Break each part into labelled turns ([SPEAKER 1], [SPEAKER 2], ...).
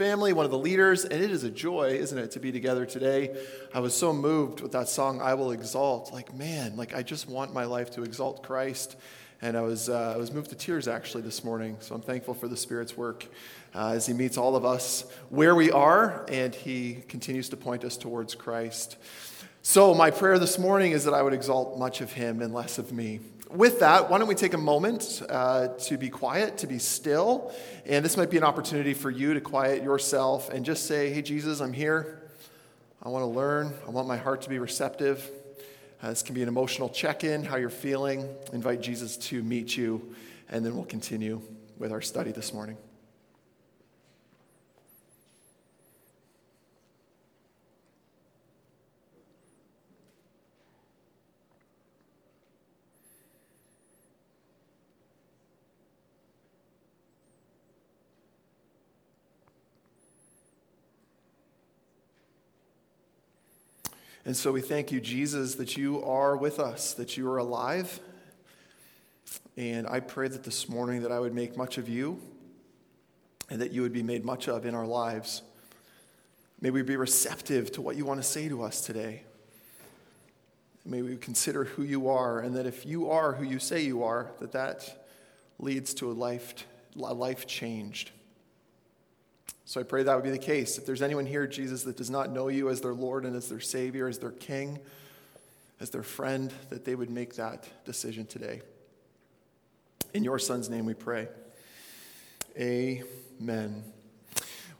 [SPEAKER 1] family, one of the leaders, and it is a joy, isn't it, to be together today. I was so moved with that song, I Will Exalt. Like, man, like I just want my life to exalt Christ. And I was, uh, I was moved to tears actually this morning. So I'm thankful for the Spirit's work uh, as He meets all of us where we are and He continues to point us towards Christ. So, my prayer this morning is that I would exalt much of Him and less of me. With that, why don't we take a moment uh, to be quiet, to be still? And this might be an opportunity for you to quiet yourself and just say, Hey, Jesus, I'm here. I want to learn. I want my heart to be receptive. Uh, this can be an emotional check in, how you're feeling. Invite Jesus to meet you, and then we'll continue with our study this morning. And so we thank you, Jesus, that you are with us, that you are alive. And I pray that this morning that I would make much of you and that you would be made much of in our lives. May we be receptive to what you want to say to us today. May we consider who you are, and that if you are who you say you are, that that leads to a life, a life changed. So I pray that would be the case. If there's anyone here, Jesus, that does not know you as their Lord and as their Savior, as their King, as their friend, that they would make that decision today. In your Son's name we pray. Amen.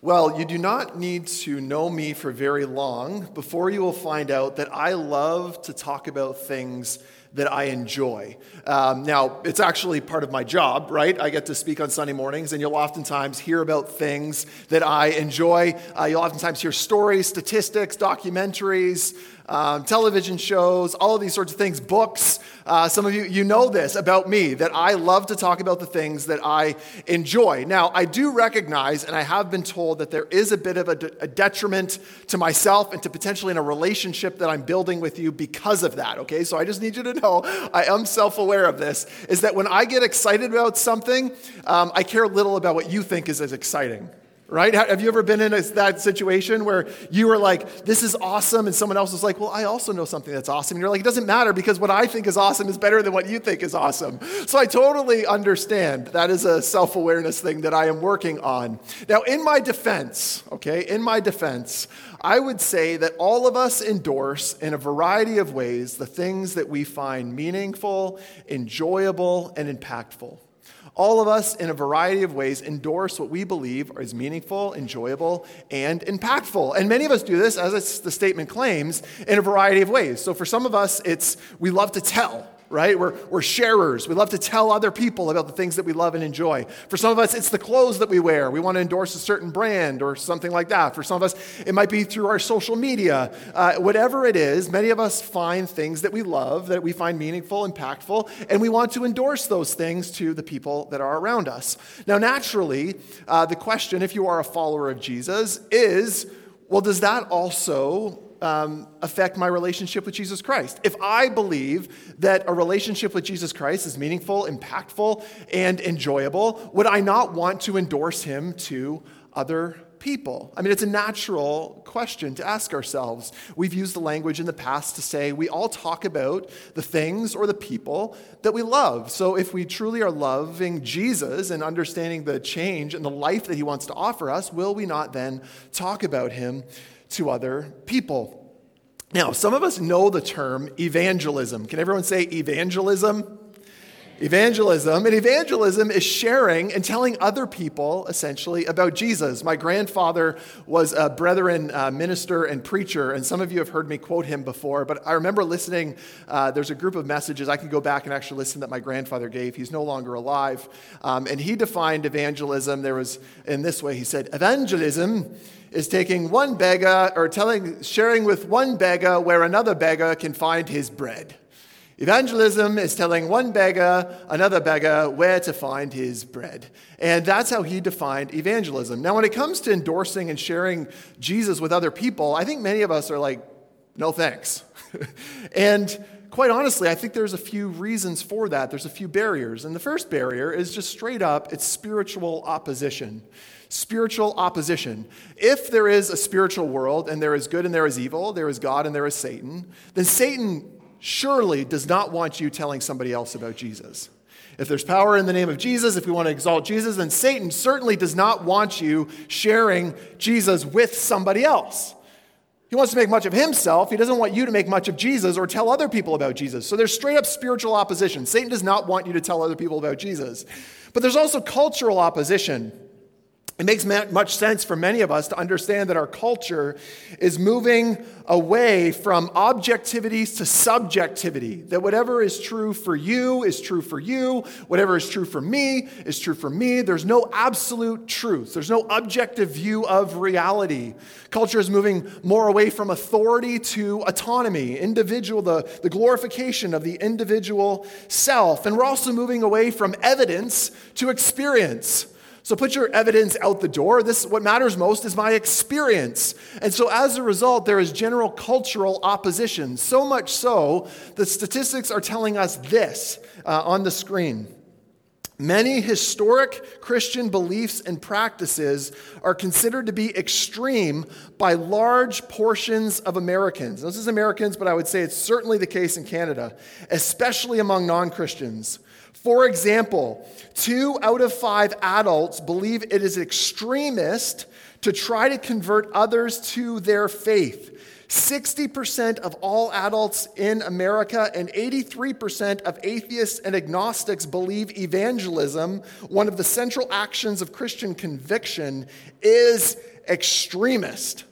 [SPEAKER 1] Well, you do not need to know me for very long before you will find out that I love to talk about things that I enjoy. Um, now, it's actually part of my job, right? I get to speak on Sunday mornings, and you'll oftentimes hear about things that I enjoy. Uh, you'll oftentimes hear stories, statistics, documentaries, um, television shows, all of these sorts of things, books. Uh, some of you, you know this about me, that I love to talk about the things that I enjoy. Now, I do recognize, and I have been told, that there is a bit of a, de- a detriment to myself and to potentially in a relationship that I'm building with you because of that, okay? So I just need you to know, I am self aware of this, is that when I get excited about something, um, I care little about what you think is as exciting right? Have you ever been in a, that situation where you were like, this is awesome, and someone else was like, well, I also know something that's awesome. And you're like, it doesn't matter because what I think is awesome is better than what you think is awesome. So I totally understand. That is a self awareness thing that I am working on. Now, in my defense, okay, in my defense, I would say that all of us endorse in a variety of ways the things that we find meaningful, enjoyable, and impactful. All of us, in a variety of ways, endorse what we believe is meaningful, enjoyable, and impactful. And many of us do this, as the statement claims, in a variety of ways. So for some of us, it's we love to tell right? We're, we're sharers. We love to tell other people about the things that we love and enjoy. For some of us, it's the clothes that we wear. We want to endorse a certain brand or something like that. For some of us, it might be through our social media. Uh, whatever it is, many of us find things that we love, that we find meaningful, impactful, and we want to endorse those things to the people that are around us. Now, naturally, uh, the question, if you are a follower of Jesus, is well, does that also um, affect my relationship with Jesus Christ. If I believe that a relationship with Jesus Christ is meaningful, impactful, and enjoyable, would I not want to endorse him to other people? I mean, it's a natural question to ask ourselves. We've used the language in the past to say we all talk about the things or the people that we love. So if we truly are loving Jesus and understanding the change and the life that he wants to offer us, will we not then talk about him to other people. Now, some of us know the term evangelism. Can everyone say evangelism? Evangelism. And evangelism is sharing and telling other people essentially about Jesus. My grandfather was a brethren uh, minister and preacher, and some of you have heard me quote him before, but I remember listening. Uh, there's a group of messages I can go back and actually listen that my grandfather gave. He's no longer alive. Um, and he defined evangelism. There was in this way he said, Evangelism is taking one beggar or telling, sharing with one beggar where another beggar can find his bread. Evangelism is telling one beggar, another beggar, where to find his bread. And that's how he defined evangelism. Now, when it comes to endorsing and sharing Jesus with other people, I think many of us are like, no thanks. and quite honestly, I think there's a few reasons for that. There's a few barriers. And the first barrier is just straight up it's spiritual opposition. Spiritual opposition. If there is a spiritual world and there is good and there is evil, there is God and there is Satan, then Satan surely does not want you telling somebody else about Jesus. If there's power in the name of Jesus, if we want to exalt Jesus, then Satan certainly does not want you sharing Jesus with somebody else. He wants to make much of himself. He doesn't want you to make much of Jesus or tell other people about Jesus. So there's straight up spiritual opposition. Satan does not want you to tell other people about Jesus. But there's also cultural opposition. It makes much sense for many of us to understand that our culture is moving away from objectivities to subjectivity. That whatever is true for you is true for you, whatever is true for me is true for me. There's no absolute truth, there's no objective view of reality. Culture is moving more away from authority to autonomy, individual, the, the glorification of the individual self. And we're also moving away from evidence to experience. So put your evidence out the door. This what matters most is my experience. And so as a result, there is general cultural opposition. So much so the statistics are telling us this uh, on the screen. Many historic Christian beliefs and practices are considered to be extreme by large portions of Americans. This is Americans, but I would say it's certainly the case in Canada, especially among non Christians. For example, two out of five adults believe it is extremist to try to convert others to their faith. 60% of all adults in America and 83% of atheists and agnostics believe evangelism, one of the central actions of Christian conviction, is extremist.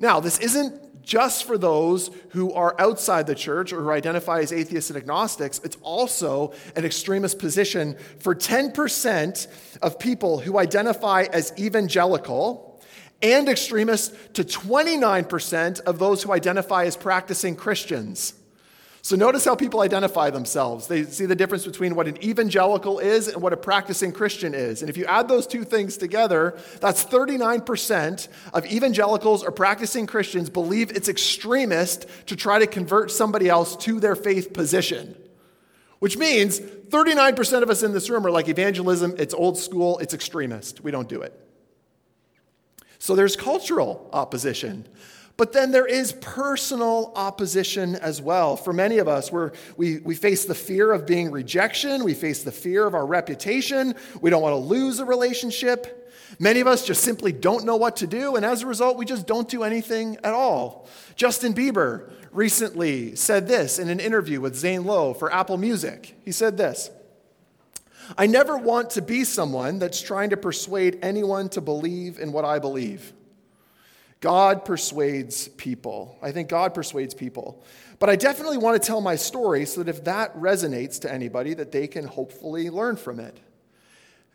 [SPEAKER 1] Now, this isn't just for those who are outside the church or who identify as atheists and agnostics. It's also an extremist position for 10% of people who identify as evangelical and extremist to 29% of those who identify as practicing Christians. So notice how people identify themselves. They see the difference between what an evangelical is and what a practicing Christian is. And if you add those two things together, that's 39% of evangelicals or practicing Christians believe it's extremist to try to convert somebody else to their faith position. Which means 39% of us in this room are like evangelism, it's old school, it's extremist. We don't do it. So there's cultural opposition. But then there is personal opposition as well. For many of us, we we, we face the fear of being rejection, we face the fear of our reputation, we don't want to lose a relationship. Many of us just simply don't know what to do, and as a result, we just don't do anything at all. Justin Bieber recently said this in an interview with Zane Lowe for Apple Music. He said this I never want to be someone that's trying to persuade anyone to believe in what I believe. God persuades people. I think God persuades people. But I definitely want to tell my story so that if that resonates to anybody, that they can hopefully learn from it.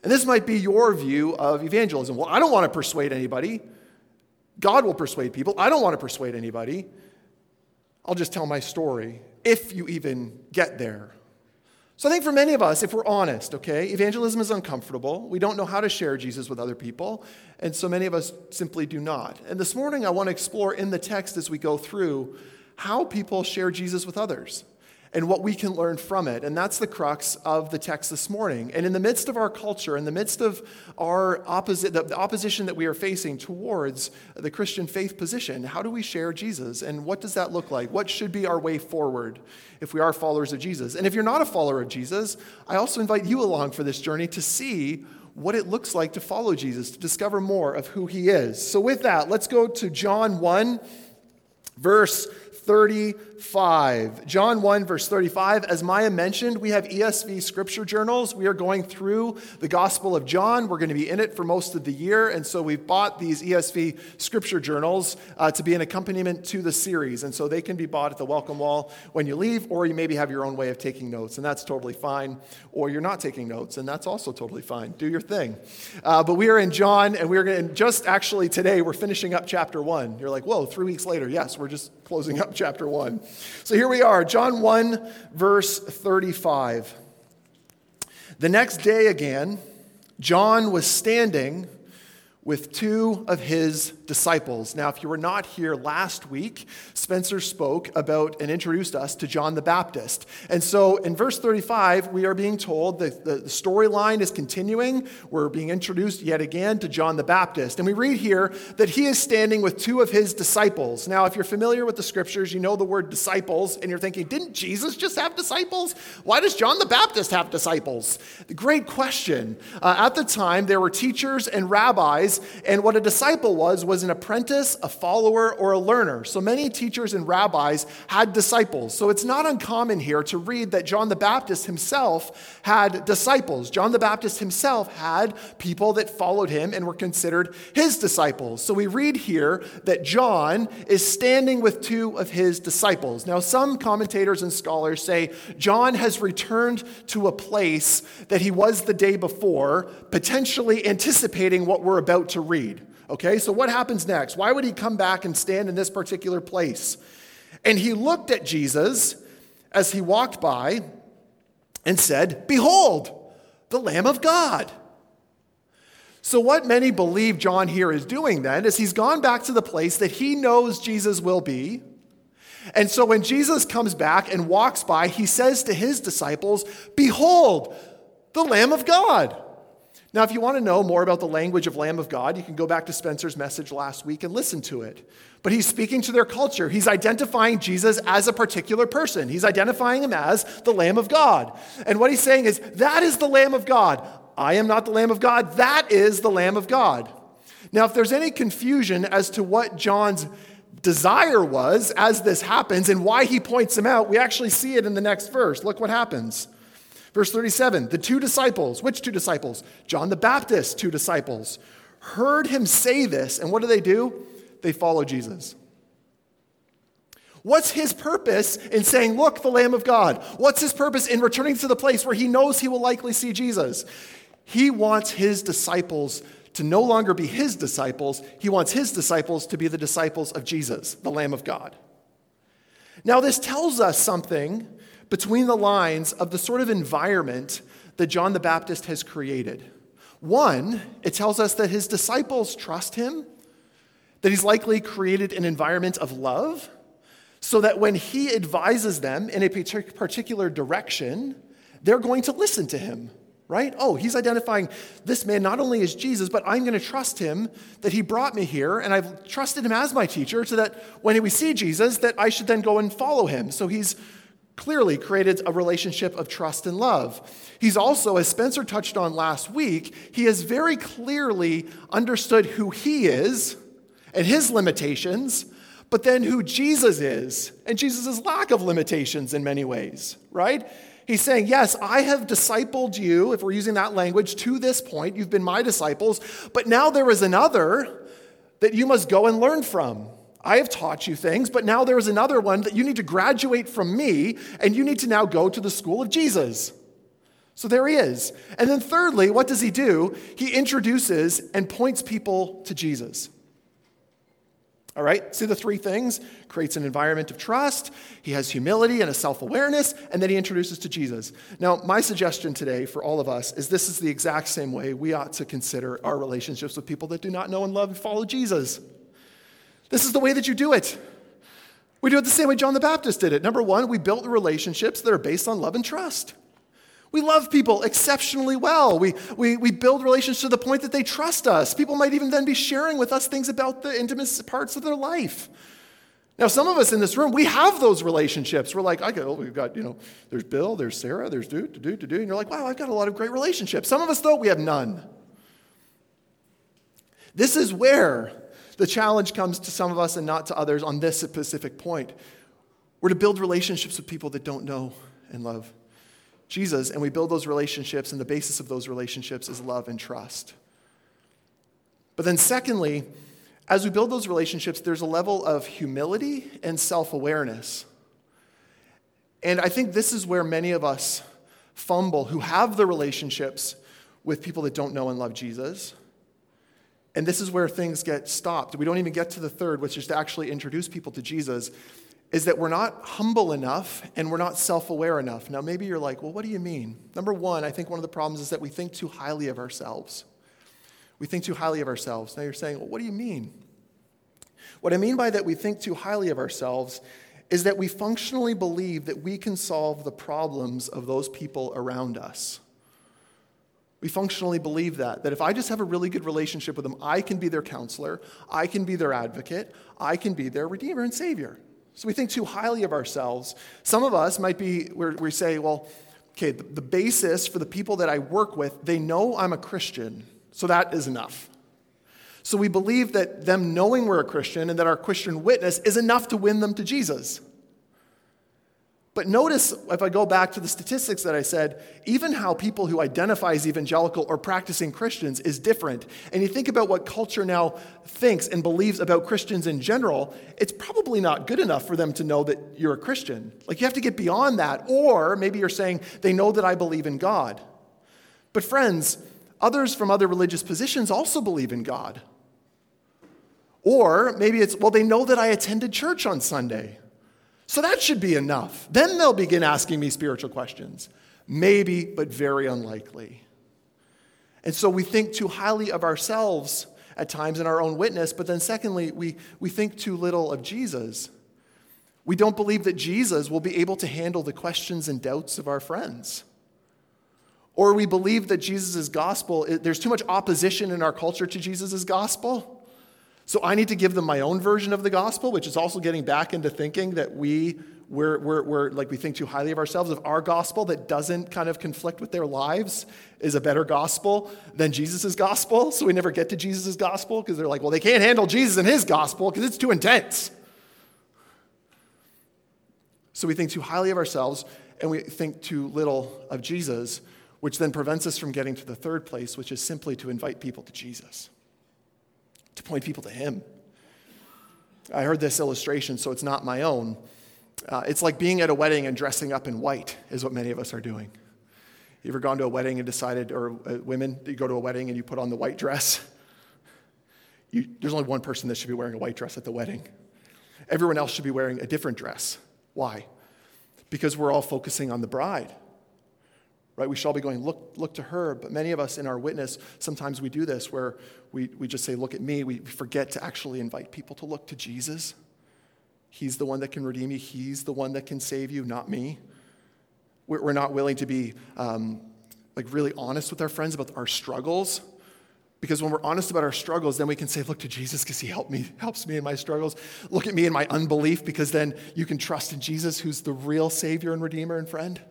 [SPEAKER 1] And this might be your view of evangelism. Well, I don't want to persuade anybody. God will persuade people. I don't want to persuade anybody. I'll just tell my story if you even get there. So I think for many of us, if we're honest, okay, evangelism is uncomfortable. We don't know how to share Jesus with other people, and so many of us simply do not. And this morning, I want to explore in the text as we go through how people share Jesus with others and what we can learn from it. And that's the crux of the text this morning. And in the midst of our culture, in the midst of our opposite, the, opposition that we are facing towards the Christian faith position, how do we share Jesus? And what does that look like? What should be our way forward if we are followers of Jesus? And if you're not a follower of Jesus, I also invite you along for this journey to see what it looks like to follow Jesus, to discover more of who he is. So, with that, let's go to John 1, verse 35. John 1, verse 35. As Maya mentioned, we have ESV scripture journals. We are going through the Gospel of John. We're going to be in it for most of the year. And so we've bought these ESV scripture journals uh, to be an accompaniment to the series. And so they can be bought at the welcome wall when you leave, or you maybe have your own way of taking notes, and that's totally fine. Or you're not taking notes, and that's also totally fine. Do your thing. Uh, but we are in John, and we're going to, just actually today, we're finishing up chapter 1. You're like, whoa, three weeks later. Yes, we're just closing up chapter 1. So here we are, John 1, verse 35. The next day again, John was standing with two of his disciples. Now, if you were not here last week, Spencer spoke about and introduced us to John the Baptist. And so in verse 35, we are being told that the storyline is continuing. We're being introduced yet again to John the Baptist. And we read here that he is standing with two of his disciples. Now, if you're familiar with the scriptures, you know the word disciples, and you're thinking, didn't Jesus just have disciples? Why does John the Baptist have disciples? Great question. Uh, at the time, there were teachers and rabbis and what a disciple was, was an apprentice, a follower, or a learner. So many teachers and rabbis had disciples. So it's not uncommon here to read that John the Baptist himself had disciples. John the Baptist himself had people that followed him and were considered his disciples. So we read here that John is standing with two of his disciples. Now, some commentators and scholars say John has returned to a place that he was the day before, potentially anticipating what we're about to read. Okay, so what happens next? Why would he come back and stand in this particular place? And he looked at Jesus as he walked by and said, Behold, the Lamb of God. So, what many believe John here is doing then is he's gone back to the place that he knows Jesus will be. And so, when Jesus comes back and walks by, he says to his disciples, Behold, the Lamb of God. Now, if you want to know more about the language of Lamb of God, you can go back to Spencer's message last week and listen to it. But he's speaking to their culture. He's identifying Jesus as a particular person. He's identifying him as the Lamb of God. And what he's saying is, that is the Lamb of God. I am not the Lamb of God. That is the Lamb of God. Now, if there's any confusion as to what John's desire was as this happens and why he points him out, we actually see it in the next verse. Look what happens. Verse 37 the two disciples, which two disciples? John the Baptist, two disciples, heard him say this, and what do they do? They follow Jesus. What's his purpose in saying, Look, the Lamb of God? What's his purpose in returning to the place where he knows he will likely see Jesus? He wants his disciples to no longer be his disciples, he wants his disciples to be the disciples of Jesus, the Lamb of God. Now, this tells us something between the lines of the sort of environment that John the Baptist has created. One, it tells us that his disciples trust him, that he's likely created an environment of love, so that when he advises them in a particular direction, they're going to listen to him, right? Oh, he's identifying this man not only as Jesus, but I'm going to trust him that he brought me here, and I've trusted him as my teacher, so that when we see Jesus, that I should then go and follow him. So he's clearly created a relationship of trust and love. He's also, as Spencer touched on last week, he has very clearly understood who he is and his limitations, but then who Jesus is and Jesus' lack of limitations in many ways, right? He's saying, Yes, I have discipled you, if we're using that language, to this point. You've been my disciples, but now there is another that you must go and learn from. I have taught you things, but now there is another one that you need to graduate from me, and you need to now go to the school of Jesus. So there he is. And then, thirdly, what does he do? He introduces and points people to Jesus. All right, see the three things? Creates an environment of trust, he has humility and a self awareness, and then he introduces to Jesus. Now, my suggestion today for all of us is this is the exact same way we ought to consider our relationships with people that do not know and love and follow Jesus. This is the way that you do it. We do it the same way John the Baptist did it. Number one, we built relationships that are based on love and trust. We love people exceptionally well. We, we, we build relationships to the point that they trust us. People might even then be sharing with us things about the intimate parts of their life. Now, some of us in this room, we have those relationships. We're like, I go, we've got, you know, there's Bill, there's Sarah, there's do, to do, do, do, and you're like, wow, I've got a lot of great relationships. Some of us, though, we have none. This is where the challenge comes to some of us and not to others on this specific point. We're to build relationships with people that don't know and love Jesus, and we build those relationships, and the basis of those relationships is love and trust. But then, secondly, as we build those relationships, there's a level of humility and self awareness. And I think this is where many of us fumble who have the relationships with people that don't know and love Jesus and this is where things get stopped. We don't even get to the third, which is to actually introduce people to Jesus, is that we're not humble enough and we're not self aware enough. Now, maybe you're like, well, what do you mean? Number one, I think one of the problems is that we think too highly of ourselves. We think too highly of ourselves. Now you're saying, well, what do you mean? What I mean by that we think too highly of ourselves is that we functionally believe that we can solve the problems of those people around us. We functionally believe that, that if I just have a really good relationship with them, I can be their counselor, I can be their advocate, I can be their redeemer and savior. So we think too highly of ourselves. Some of us might be we say, well, okay, the, the basis for the people that I work with, they know I'm a Christian, so that is enough. So we believe that them knowing we're a Christian and that our Christian witness is enough to win them to Jesus. But notice, if I go back to the statistics that I said, even how people who identify as evangelical or practicing Christians is different. And you think about what culture now thinks and believes about Christians in general, it's probably not good enough for them to know that you're a Christian. Like you have to get beyond that. Or maybe you're saying, they know that I believe in God. But friends, others from other religious positions also believe in God. Or maybe it's, well, they know that I attended church on Sunday. So that should be enough. Then they'll begin asking me spiritual questions. Maybe, but very unlikely. And so we think too highly of ourselves at times in our own witness, but then secondly, we, we think too little of Jesus. We don't believe that Jesus will be able to handle the questions and doubts of our friends. Or we believe that Jesus' gospel, there's too much opposition in our culture to Jesus' gospel. So I need to give them my own version of the gospel, which is also getting back into thinking that we, we're, we're, we're, like we think too highly of ourselves, of our gospel that doesn't kind of conflict with their lives is a better gospel than Jesus' gospel. So we never get to Jesus' gospel because they're like, well, they can't handle Jesus and his gospel because it's too intense. So we think too highly of ourselves and we think too little of Jesus, which then prevents us from getting to the third place, which is simply to invite people to Jesus to point people to Him. I heard this illustration, so it's not my own. Uh, it's like being at a wedding and dressing up in white, is what many of us are doing. You ever gone to a wedding and decided, or uh, women, you go to a wedding and you put on the white dress? You, there's only one person that should be wearing a white dress at the wedding. Everyone else should be wearing a different dress. Why? Because we're all focusing on the bride right? We should all be going, look, look to her. But many of us in our witness, sometimes we do this where we, we just say, look at me. We forget to actually invite people to look to Jesus. He's the one that can redeem you, He's the one that can save you, not me. We're, we're not willing to be um, like really honest with our friends about our struggles. Because when we're honest about our struggles, then we can say, Look to Jesus because he helped me, helps me in my struggles. Look at me in my unbelief because then you can trust in Jesus, who's the real Savior and Redeemer and friend.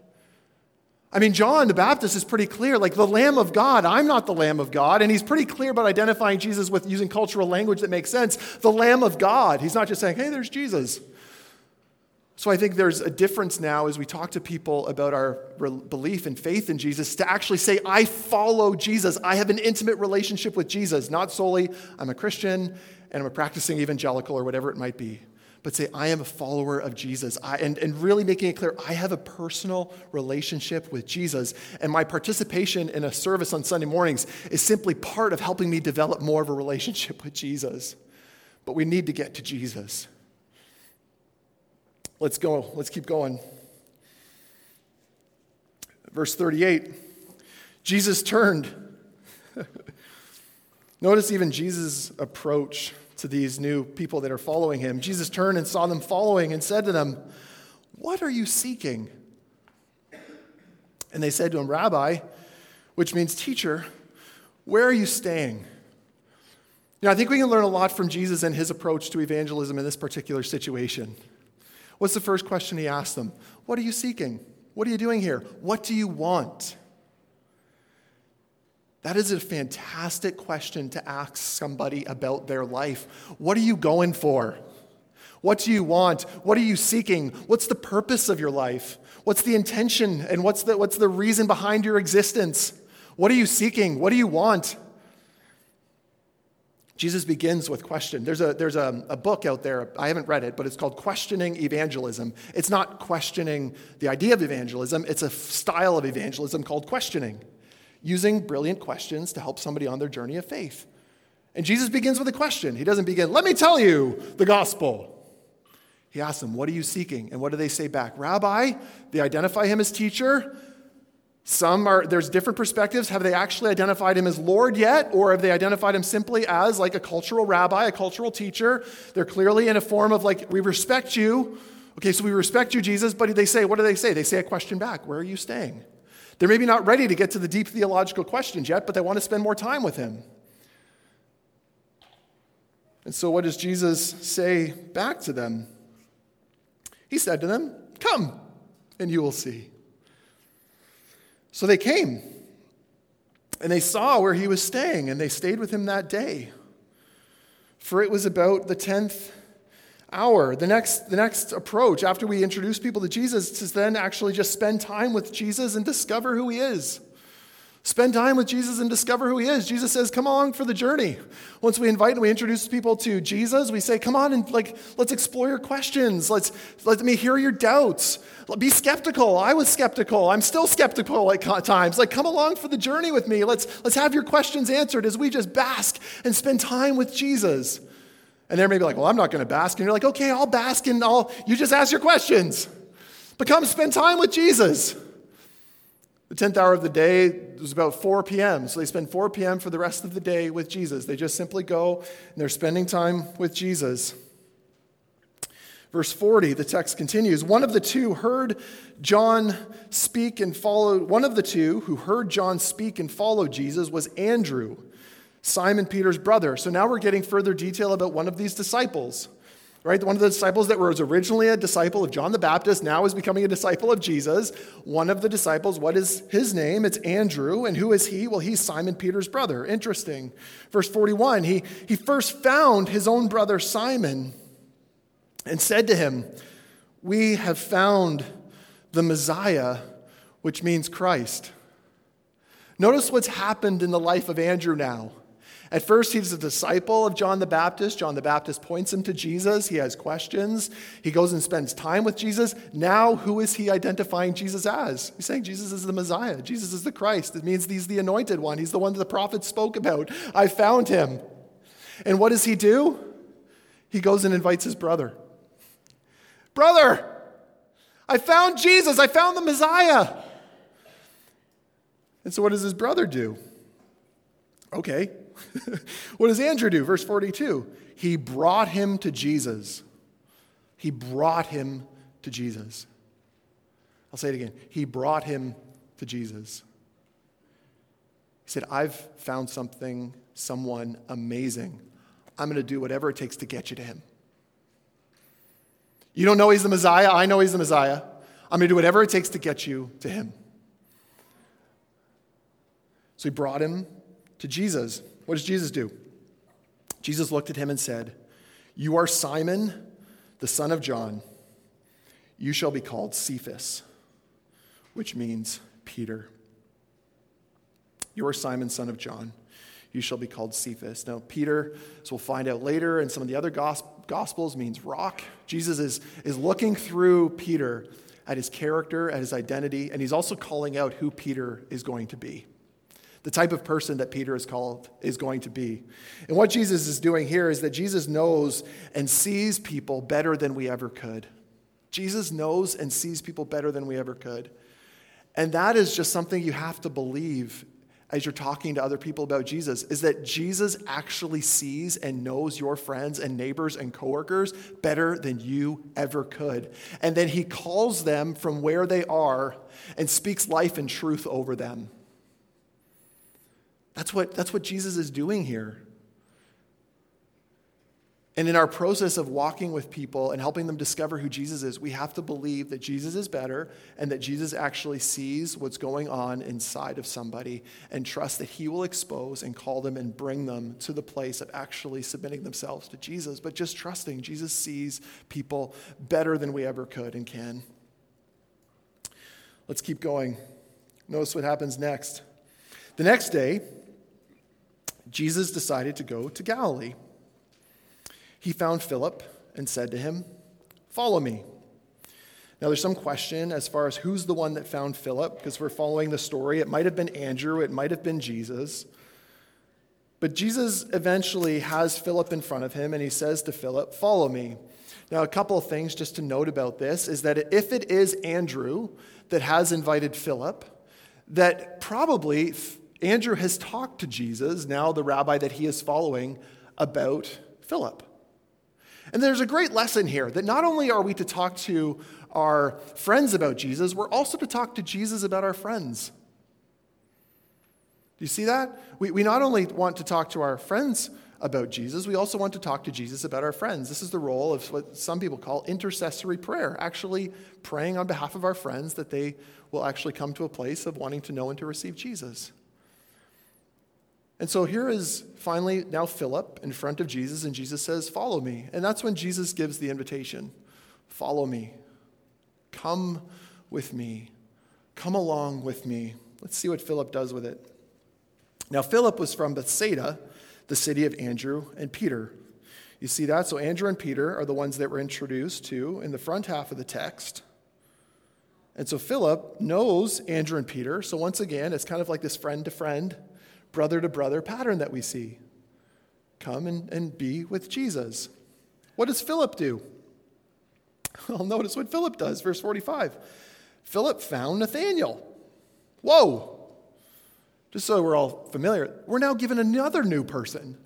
[SPEAKER 1] I mean, John the Baptist is pretty clear, like the Lamb of God, I'm not the Lamb of God. And he's pretty clear about identifying Jesus with using cultural language that makes sense. The Lamb of God. He's not just saying, hey, there's Jesus. So I think there's a difference now as we talk to people about our belief and faith in Jesus to actually say, I follow Jesus. I have an intimate relationship with Jesus, not solely I'm a Christian and I'm a practicing evangelical or whatever it might be but say, I am a follower of Jesus. I, and, and really making it clear, I have a personal relationship with Jesus. And my participation in a service on Sunday mornings is simply part of helping me develop more of a relationship with Jesus. But we need to get to Jesus. Let's go, let's keep going. Verse 38 Jesus turned. Notice even Jesus' approach to these new people that are following him. Jesus turned and saw them following and said to them, What are you seeking? And they said to him, Rabbi, which means teacher, where are you staying? Know, I think we can learn a lot from Jesus and his approach to evangelism in this particular situation. What's the first question he asked them? What are you seeking? What are you doing here? What do you want? That is a fantastic question to ask somebody about their life. What are you going for? What do you want? What are you seeking? What's the purpose of your life? What's the intention and what's the, what's the reason behind your existence? What are you seeking? What do you want? Jesus begins with question. There's, a, there's a, a book out there, I haven't read it, but it's called Questioning Evangelism. It's not questioning the idea of evangelism, it's a style of evangelism called questioning using brilliant questions to help somebody on their journey of faith. And Jesus begins with a question. He doesn't begin, let me tell you the gospel. He asks them, What are you seeking? And what do they say back? Rabbi, they identify him as teacher. Some are, there's different perspectives. Have they actually identified him as Lord yet? Or have they identified him simply as like a cultural rabbi, a cultural teacher? They're clearly in a form of like, we respect you. Okay, so we respect you, Jesus, but they say, what do they say? They say a question back Where are you staying? They're maybe not ready to get to the deep theological questions yet, but they want to spend more time with him. And so, what does Jesus say back to them? He said to them, Come, and you will see. So they came, and they saw where he was staying, and they stayed with him that day. For it was about the 10th hour. The next, the next approach after we introduce people to Jesus is then actually just spend time with Jesus and discover who he is. Spend time with Jesus and discover who he is. Jesus says, "Come along for the journey." Once we invite and we introduce people to Jesus, we say, "Come on and like let's explore your questions. Let's let me hear your doubts. Be skeptical. I was skeptical. I'm still skeptical at times. Like come along for the journey with me. Let's let's have your questions answered as we just bask and spend time with Jesus." And they're maybe like, "Well, I'm not going to bask." And you're like, "Okay, I'll bask and I'll you just ask your questions." But come spend time with Jesus. The 10th hour of the day was about 4 p.m. So they spend 4 p.m. for the rest of the day with Jesus. They just simply go and they're spending time with Jesus. Verse 40, the text continues. One of the two heard John speak and followed, one of the two who heard John speak and followed Jesus was Andrew, Simon Peter's brother. So now we're getting further detail about one of these disciples right? One of the disciples that was originally a disciple of John the Baptist now is becoming a disciple of Jesus. One of the disciples, what is his name? It's Andrew. And who is he? Well, he's Simon Peter's brother. Interesting. Verse 41 he, he first found his own brother Simon and said to him, We have found the Messiah, which means Christ. Notice what's happened in the life of Andrew now. At first, he's a disciple of John the Baptist. John the Baptist points him to Jesus. He has questions. He goes and spends time with Jesus. Now, who is he identifying Jesus as? He's saying Jesus is the Messiah. Jesus is the Christ. It means he's the anointed one. He's the one that the prophets spoke about. I found him. And what does he do? He goes and invites his brother. Brother, I found Jesus. I found the Messiah. And so, what does his brother do? Okay, what does Andrew do? Verse 42 He brought him to Jesus. He brought him to Jesus. I'll say it again. He brought him to Jesus. He said, I've found something, someone amazing. I'm going to do whatever it takes to get you to him. You don't know he's the Messiah. I know he's the Messiah. I'm going to do whatever it takes to get you to him. So he brought him to Jesus. What does Jesus do? Jesus looked at him and said, You are Simon, the son of John. You shall be called Cephas, which means Peter. You are Simon, son of John. You shall be called Cephas. Now, Peter, as we'll find out later in some of the other gospels, means rock. Jesus is, is looking through Peter at his character, at his identity, and he's also calling out who Peter is going to be the type of person that Peter is called is going to be. And what Jesus is doing here is that Jesus knows and sees people better than we ever could. Jesus knows and sees people better than we ever could. And that is just something you have to believe as you're talking to other people about Jesus is that Jesus actually sees and knows your friends and neighbors and coworkers better than you ever could. And then he calls them from where they are and speaks life and truth over them. That's what, that's what Jesus is doing here. And in our process of walking with people and helping them discover who Jesus is, we have to believe that Jesus is better and that Jesus actually sees what's going on inside of somebody and trust that he will expose and call them and bring them to the place of actually submitting themselves to Jesus, but just trusting Jesus sees people better than we ever could and can. Let's keep going. Notice what happens next. The next day, Jesus decided to go to Galilee. He found Philip and said to him, Follow me. Now, there's some question as far as who's the one that found Philip, because we're following the story. It might have been Andrew, it might have been Jesus. But Jesus eventually has Philip in front of him, and he says to Philip, Follow me. Now, a couple of things just to note about this is that if it is Andrew that has invited Philip, that probably Andrew has talked to Jesus, now the rabbi that he is following, about Philip. And there's a great lesson here that not only are we to talk to our friends about Jesus, we're also to talk to Jesus about our friends. Do you see that? We, we not only want to talk to our friends about Jesus, we also want to talk to Jesus about our friends. This is the role of what some people call intercessory prayer, actually praying on behalf of our friends that they will actually come to a place of wanting to know and to receive Jesus. And so here is finally now Philip in front of Jesus, and Jesus says, Follow me. And that's when Jesus gives the invitation Follow me. Come with me. Come along with me. Let's see what Philip does with it. Now, Philip was from Bethsaida, the city of Andrew and Peter. You see that? So, Andrew and Peter are the ones that were introduced to in the front half of the text. And so, Philip knows Andrew and Peter. So, once again, it's kind of like this friend to friend brother to brother pattern that we see. Come and, and be with Jesus. What does Philip do? Well, notice what Philip does, verse 45. Philip found Nathanael. Whoa! Just so we're all familiar, we're now given another new person.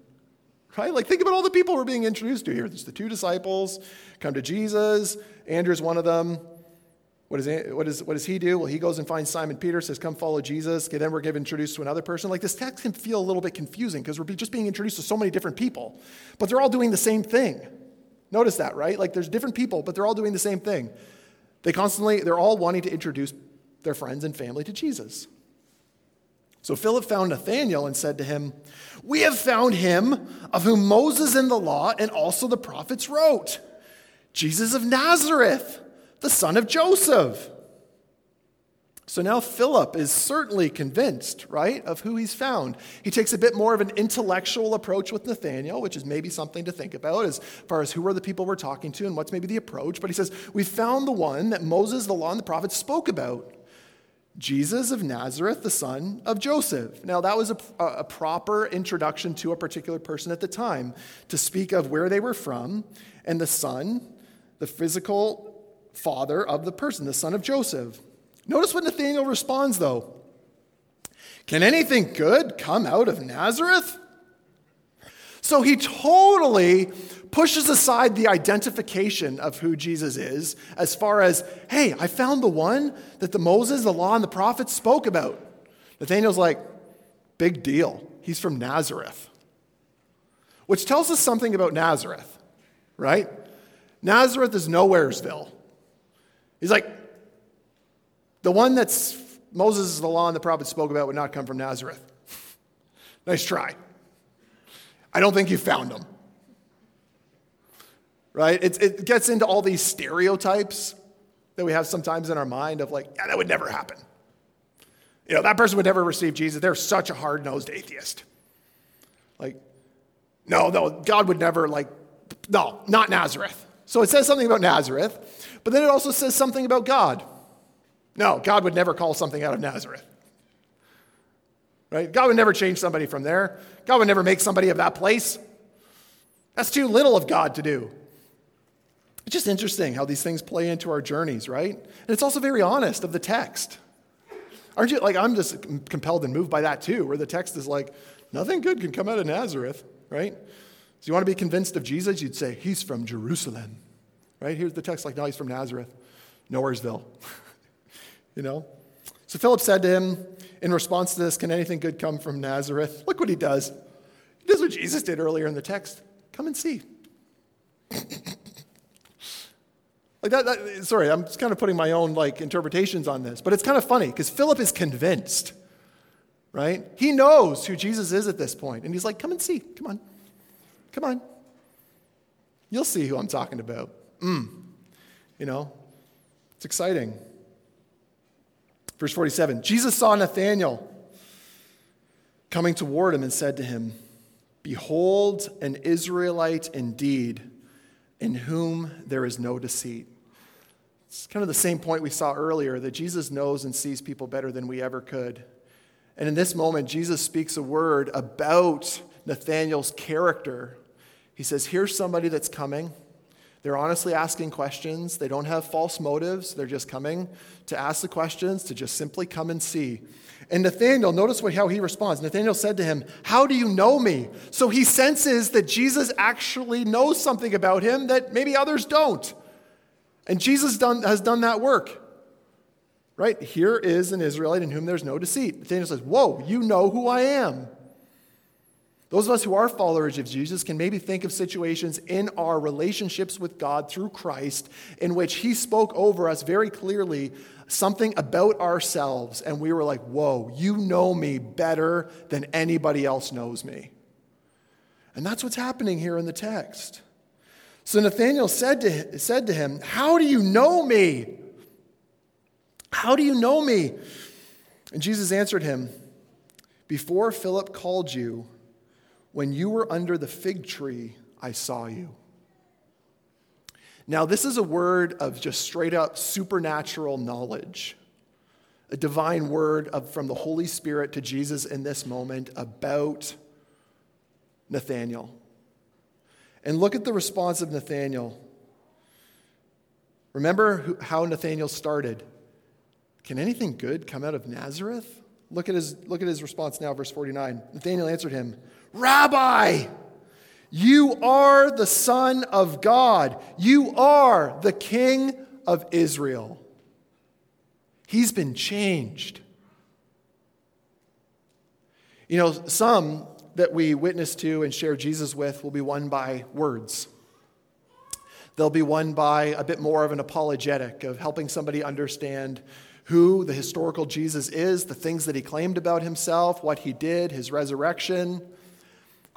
[SPEAKER 1] Right? Like, think about all the people we're being introduced to here. There's the two disciples come to Jesus. Andrew's one of them. What does, is, what does he do? Well, he goes and finds Simon Peter, says, Come follow Jesus. Okay, then we're given introduced to another person. Like this text can feel a little bit confusing because we're just being introduced to so many different people, but they're all doing the same thing. Notice that, right? Like there's different people, but they're all doing the same thing. They constantly, they're all wanting to introduce their friends and family to Jesus. So Philip found Nathanael and said to him, We have found him of whom Moses in the law and also the prophets wrote, Jesus of Nazareth the son of Joseph. So now Philip is certainly convinced, right, of who he's found. He takes a bit more of an intellectual approach with Nathanael, which is maybe something to think about as far as who are the people we're talking to and what's maybe the approach. But he says, We found the one that Moses, the law, and the prophets spoke about Jesus of Nazareth, the son of Joseph. Now, that was a, a proper introduction to a particular person at the time to speak of where they were from and the son, the physical father of the person, the son of Joseph. Notice what Nathanael responds, though. Can anything good come out of Nazareth? So he totally pushes aside the identification of who Jesus is as far as, hey, I found the one that the Moses, the law, and the prophets spoke about. Nathanael's like, big deal. He's from Nazareth. Which tells us something about Nazareth, right? Nazareth is nowheresville. He's like, the one that's Moses, the law, and the prophets spoke about would not come from Nazareth. nice try. I don't think you found him. Right? It, it gets into all these stereotypes that we have sometimes in our mind of like, yeah, that would never happen. You know, that person would never receive Jesus. They're such a hard nosed atheist. Like, no, no, God would never, like, no, not Nazareth. So it says something about Nazareth. But then it also says something about God. No, God would never call something out of Nazareth. Right? God would never change somebody from there. God would never make somebody of that place. That's too little of God to do. It's just interesting how these things play into our journeys, right? And it's also very honest of the text. Aren't you like I'm just compelled and moved by that too, where the text is like, nothing good can come out of Nazareth, right? So you want to be convinced of Jesus, you'd say, He's from Jerusalem. Right? Here's the text like, no, he's from Nazareth, Nowheresville. you know? So Philip said to him, in response to this, Can anything good come from Nazareth? Look what he does. He does what Jesus did earlier in the text. Come and see. like that, that, sorry, I'm just kind of putting my own like interpretations on this, but it's kind of funny because Philip is convinced, right? He knows who Jesus is at this point, and he's like, "Come and see. Come on, come on. You'll see who I'm talking about." Mm. You know, it's exciting. Verse 47 Jesus saw Nathanael coming toward him and said to him, Behold, an Israelite indeed, in whom there is no deceit. It's kind of the same point we saw earlier that Jesus knows and sees people better than we ever could. And in this moment, Jesus speaks a word about Nathanael's character. He says, Here's somebody that's coming They're honestly asking questions. They don't have false motives. They're just coming to ask the questions, to just simply come and see. And Nathanael, notice what, how he responds. Nathanael said to him, How do you know me? So he senses that Jesus actually knows something about him that maybe others don't. And Jesus done, has done that work. Right? Here is an Israelite in whom there's no deceit. Nathanael says, Whoa, you know who I am. Those of us who are followers of Jesus can maybe think of situations in our relationships with God through Christ in which He spoke over us very clearly something about ourselves, and we were like, Whoa, you know me better than anybody else knows me. And that's what's happening here in the text. So Nathanael said to, said to him, How do you know me? How do you know me? And Jesus answered him, Before Philip called you, when you were under the fig tree, I saw you. Now, this is a word of just straight up supernatural knowledge, a divine word of, from the Holy Spirit to Jesus in this moment about Nathanael. And look at the response of Nathanael. Remember how Nathanael started. Can anything good come out of Nazareth? Look at, his, look at his response now, verse 49. Nathanael answered him, Rabbi, you are the Son of God. You are the King of Israel. He's been changed. You know, some that we witness to and share Jesus with will be won by words. They'll be won by a bit more of an apologetic, of helping somebody understand who the historical Jesus is, the things that he claimed about himself, what he did, his resurrection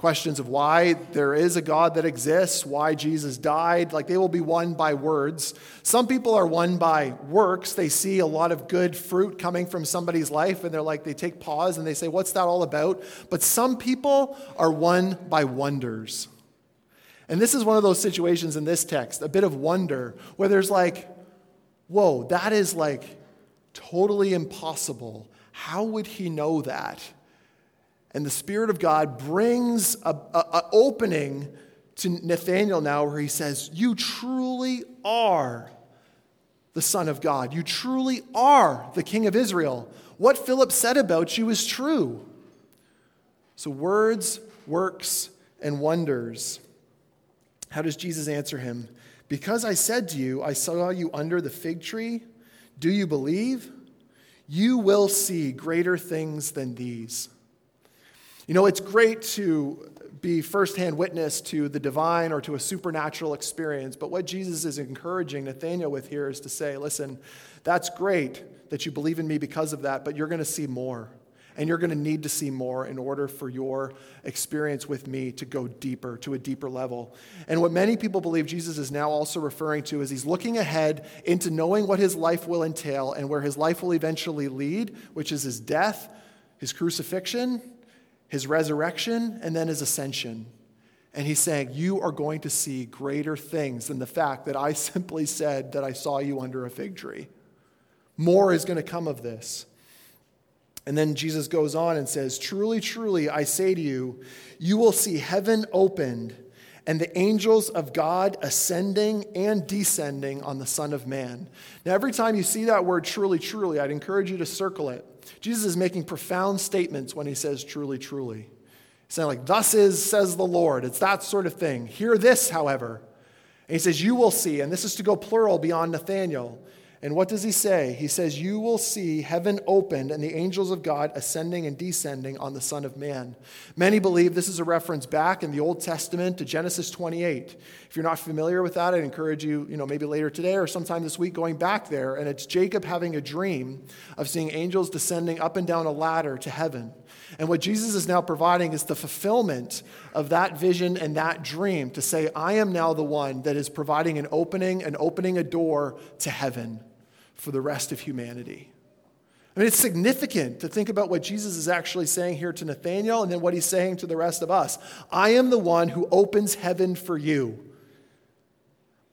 [SPEAKER 1] questions of why there is a God that exists, why Jesus died, like they will be won by words. Some people are won by works. They see a lot of good fruit coming from somebody's life and they're like, they take pause and they say, What's that all about? But some people are won by wonders. And this is one of those situations in this text, a bit of wonder, where there's like, Whoa, that is like totally impossible. How would he know that? And the Spirit of God brings a opening to Nathanael now where he says, You truly are the Son of God. You truly are the King of Israel. What Philip said about you is true. So, words, works, and wonders. How does Jesus answer him? Because I said to you, I saw you under the fig tree, do you believe? You will see greater things than these. You know, it's great to be firsthand witness to the divine or to a supernatural experience, but what Jesus is encouraging Nathanael with here is to say, listen, that's great that you believe in me because of that, but you're going to see more. And you're going to need to see more in order for your experience with me to go deeper, to a deeper level. And what many people believe Jesus is now also referring to is he's looking ahead into knowing what his life will entail and where his life will eventually lead, which is his death, his crucifixion, his resurrection, and then his ascension. And he's saying, You are going to see greater things than the fact that I simply said that I saw you under a fig tree. More is going to come of this. And then Jesus goes on and says, Truly, truly, I say to you, you will see heaven opened and the angels of God ascending and descending on the Son of Man. Now, every time you see that word truly, truly, I'd encourage you to circle it Jesus is making profound statements when he says truly, truly. He's saying, like, thus is, says the Lord. It's that sort of thing. Hear this, however. And he says, You will see, and this is to go plural beyond Nathanael. And what does he say? He says, You will see heaven opened and the angels of God ascending and descending on the Son of Man. Many believe this is a reference back in the Old Testament to Genesis 28. If you're not familiar with that, I'd encourage you, you know, maybe later today or sometime this week going back there. And it's Jacob having a dream of seeing angels descending up and down a ladder to heaven. And what Jesus is now providing is the fulfillment of that vision and that dream to say, I am now the one that is providing an opening and opening a door to heaven for the rest of humanity. I mean, it's significant to think about what Jesus is actually saying here to Nathanael and then what he's saying to the rest of us. I am the one who opens heaven for you.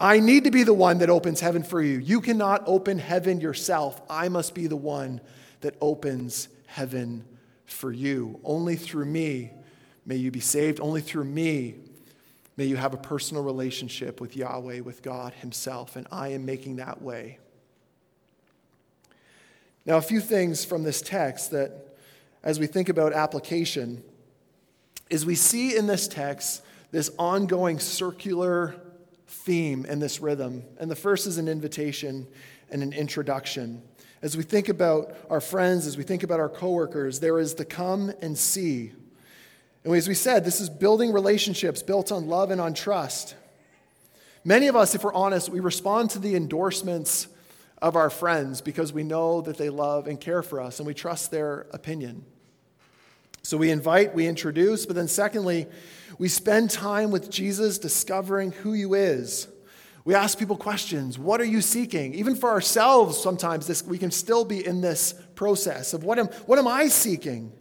[SPEAKER 1] I need to be the one that opens heaven for you. You cannot open heaven yourself. I must be the one that opens heaven for you. Only through me may you be saved. Only through me May you have a personal relationship with Yahweh, with God Himself, and I am making that way. Now, a few things from this text that, as we think about application, is we see in this text this ongoing circular theme and this rhythm. And the first is an invitation and an introduction. As we think about our friends, as we think about our coworkers, there is the come and see. And as we said, this is building relationships built on love and on trust. Many of us, if we're honest, we respond to the endorsements of our friends because we know that they love and care for us and we trust their opinion. So we invite, we introduce, but then secondly, we spend time with Jesus discovering who He is. We ask people questions. What are you seeking? Even for ourselves, sometimes this, we can still be in this process of what am, what am I seeking?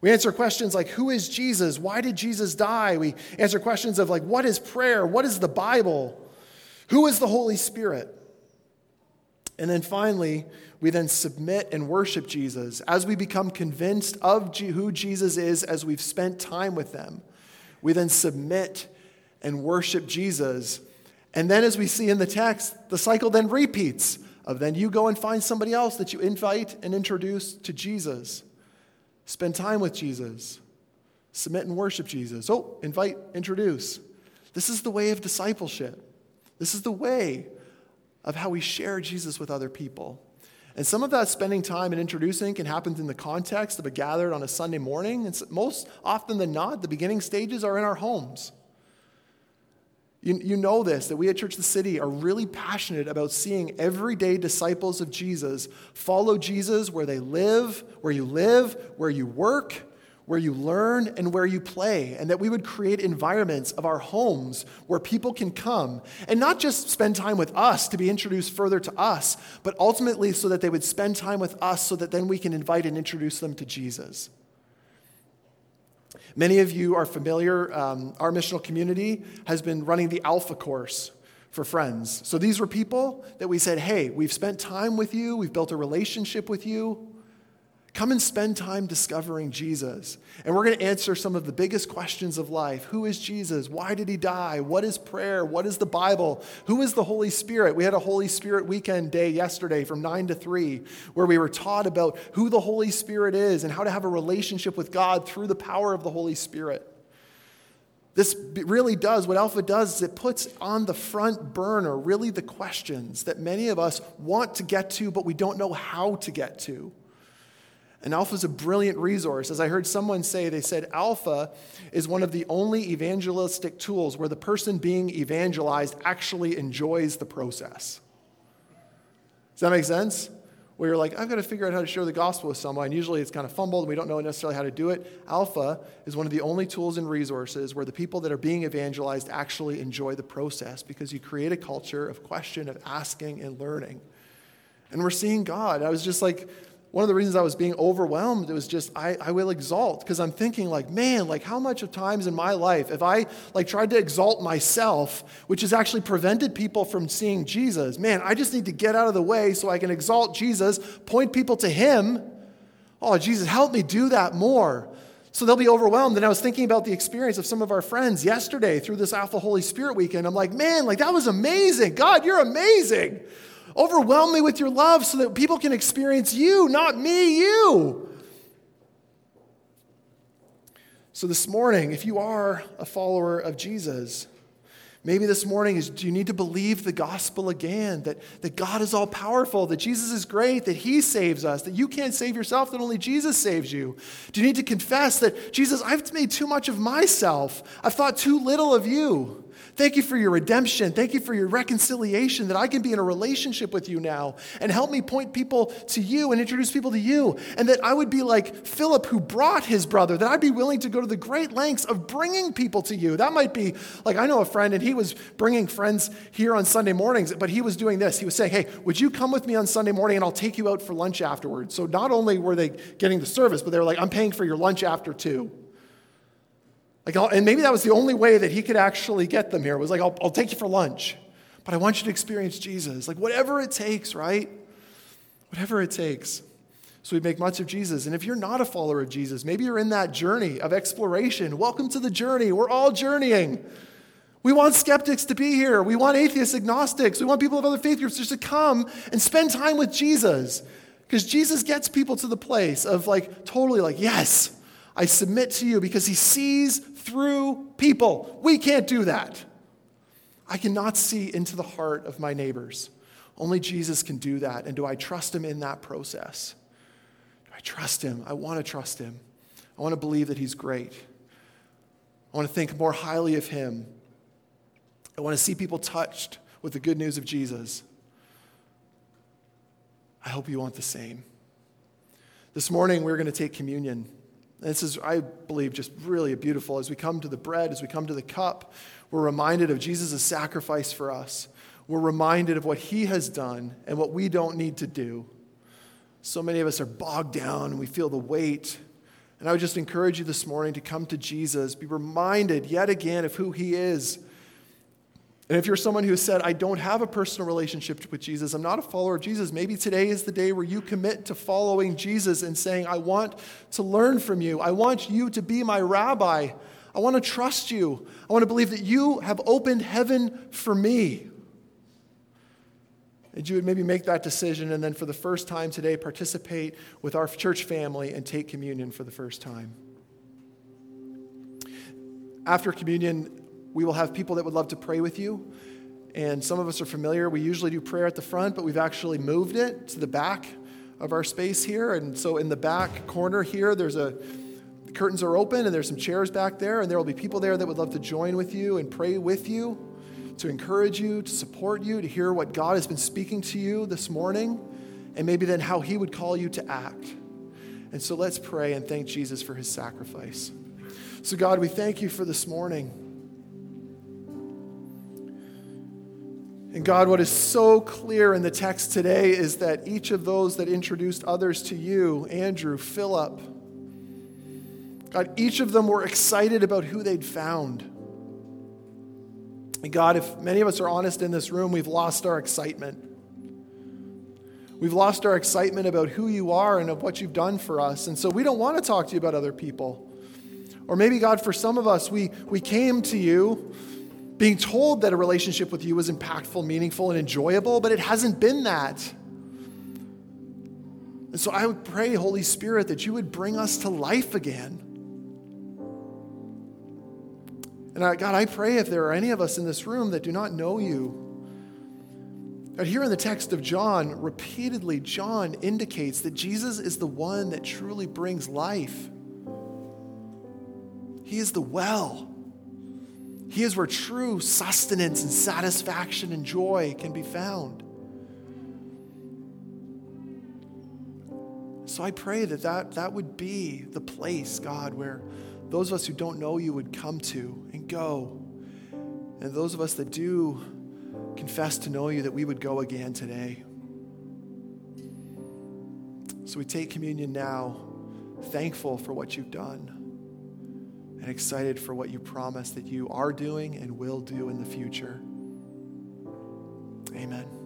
[SPEAKER 1] We answer questions like, Who is Jesus? Why did Jesus die? We answer questions of, like, What is prayer? What is the Bible? Who is the Holy Spirit? And then finally, we then submit and worship Jesus as we become convinced of who Jesus is as we've spent time with them. We then submit and worship Jesus. And then, as we see in the text, the cycle then repeats of then you go and find somebody else that you invite and introduce to Jesus. Spend time with Jesus. Submit and worship Jesus. Oh, invite, introduce. This is the way of discipleship. This is the way of how we share Jesus with other people. And some of that spending time and introducing can happen in the context of a gathered on a Sunday morning. And most often than not, the beginning stages are in our homes. You, you know this, that we at Church of the City are really passionate about seeing everyday disciples of Jesus follow Jesus where they live, where you live, where you work, where you learn and where you play, and that we would create environments of our homes where people can come and not just spend time with us to be introduced further to us, but ultimately so that they would spend time with us so that then we can invite and introduce them to Jesus. Many of you are familiar, um, our missional community has been running the Alpha course for friends. So these were people that we said, hey, we've spent time with you, we've built a relationship with you. Come and spend time discovering Jesus. And we're going to answer some of the biggest questions of life. Who is Jesus? Why did he die? What is prayer? What is the Bible? Who is the Holy Spirit? We had a Holy Spirit weekend day yesterday from 9 to 3 where we were taught about who the Holy Spirit is and how to have a relationship with God through the power of the Holy Spirit. This really does, what Alpha does is it puts on the front burner really the questions that many of us want to get to, but we don't know how to get to. And Alpha is a brilliant resource. As I heard someone say, they said Alpha is one of the only evangelistic tools where the person being evangelized actually enjoys the process. Does that make sense? Where you're like, I've got to figure out how to share the gospel with someone. Usually it's kind of fumbled and we don't know necessarily how to do it. Alpha is one of the only tools and resources where the people that are being evangelized actually enjoy the process because you create a culture of question, of asking, and learning. And we're seeing God. I was just like, one of the reasons I was being overwhelmed, it was just, I, I will exalt. Because I'm thinking, like, man, like how much of times in my life if I like tried to exalt myself, which has actually prevented people from seeing Jesus? Man, I just need to get out of the way so I can exalt Jesus, point people to him. Oh, Jesus, help me do that more. So they'll be overwhelmed. And I was thinking about the experience of some of our friends yesterday through this Alpha Holy Spirit weekend. I'm like, man, like that was amazing. God, you're amazing. Overwhelm me with your love so that people can experience you, not me, you. So, this morning, if you are a follower of Jesus, maybe this morning is do you need to believe the gospel again that, that God is all powerful, that Jesus is great, that He saves us, that you can't save yourself, that only Jesus saves you? Do you need to confess that, Jesus, I've made too much of myself, I've thought too little of you? Thank you for your redemption. Thank you for your reconciliation that I can be in a relationship with you now and help me point people to you and introduce people to you. And that I would be like Philip who brought his brother, that I'd be willing to go to the great lengths of bringing people to you. That might be like I know a friend and he was bringing friends here on Sunday mornings, but he was doing this. He was saying, Hey, would you come with me on Sunday morning and I'll take you out for lunch afterwards? So not only were they getting the service, but they were like, I'm paying for your lunch after too. Like, and maybe that was the only way that he could actually get them here was like, I'll, I'll take you for lunch, but I want you to experience Jesus. Like, whatever it takes, right? Whatever it takes. So we make much of Jesus. And if you're not a follower of Jesus, maybe you're in that journey of exploration. Welcome to the journey. We're all journeying. We want skeptics to be here. We want atheists, agnostics. We want people of other faith groups just to come and spend time with Jesus. Because Jesus gets people to the place of like, totally like, yes, I submit to you because he sees through people. We can't do that. I cannot see into the heart of my neighbors. Only Jesus can do that. And do I trust him in that process? Do I trust him? I want to trust him. I want to believe that he's great. I want to think more highly of him. I want to see people touched with the good news of Jesus. I hope you want the same. This morning, we're going to take communion. This is, I believe, just really beautiful. As we come to the bread, as we come to the cup, we're reminded of Jesus' sacrifice for us. We're reminded of what he has done and what we don't need to do. So many of us are bogged down and we feel the weight. And I would just encourage you this morning to come to Jesus, be reminded yet again of who he is. And if you're someone who said, I don't have a personal relationship with Jesus, I'm not a follower of Jesus, maybe today is the day where you commit to following Jesus and saying, I want to learn from you. I want you to be my rabbi. I want to trust you. I want to believe that you have opened heaven for me. And you would maybe make that decision and then for the first time today participate with our church family and take communion for the first time. After communion, we will have people that would love to pray with you. And some of us are familiar. We usually do prayer at the front, but we've actually moved it to the back of our space here. And so in the back corner here, there's a the curtains are open and there's some chairs back there, and there will be people there that would love to join with you and pray with you to encourage you, to support you, to hear what God has been speaking to you this morning, and maybe then how He would call you to act. And so let's pray and thank Jesus for His sacrifice. So, God, we thank you for this morning. And God, what is so clear in the text today is that each of those that introduced others to you, Andrew, Philip, God, each of them were excited about who they'd found. And God, if many of us are honest in this room, we've lost our excitement. We've lost our excitement about who you are and of what you've done for us. And so we don't want to talk to you about other people. Or maybe, God, for some of us, we, we came to you being told that a relationship with you was impactful, meaningful, and enjoyable, but it hasn't been that. And so I would pray, Holy Spirit, that you would bring us to life again. And I, God, I pray if there are any of us in this room that do not know you, that here in the text of John, repeatedly, John indicates that Jesus is the one that truly brings life. He is the well. He is where true sustenance and satisfaction and joy can be found. So I pray that that, that would be the place, God, where those of us who don't know you would come to and go. And those of us that do confess to know you, that we would go again today. So we take communion now, thankful for what you've done, and excited for what you promise that you are doing and will do in the future. Amen.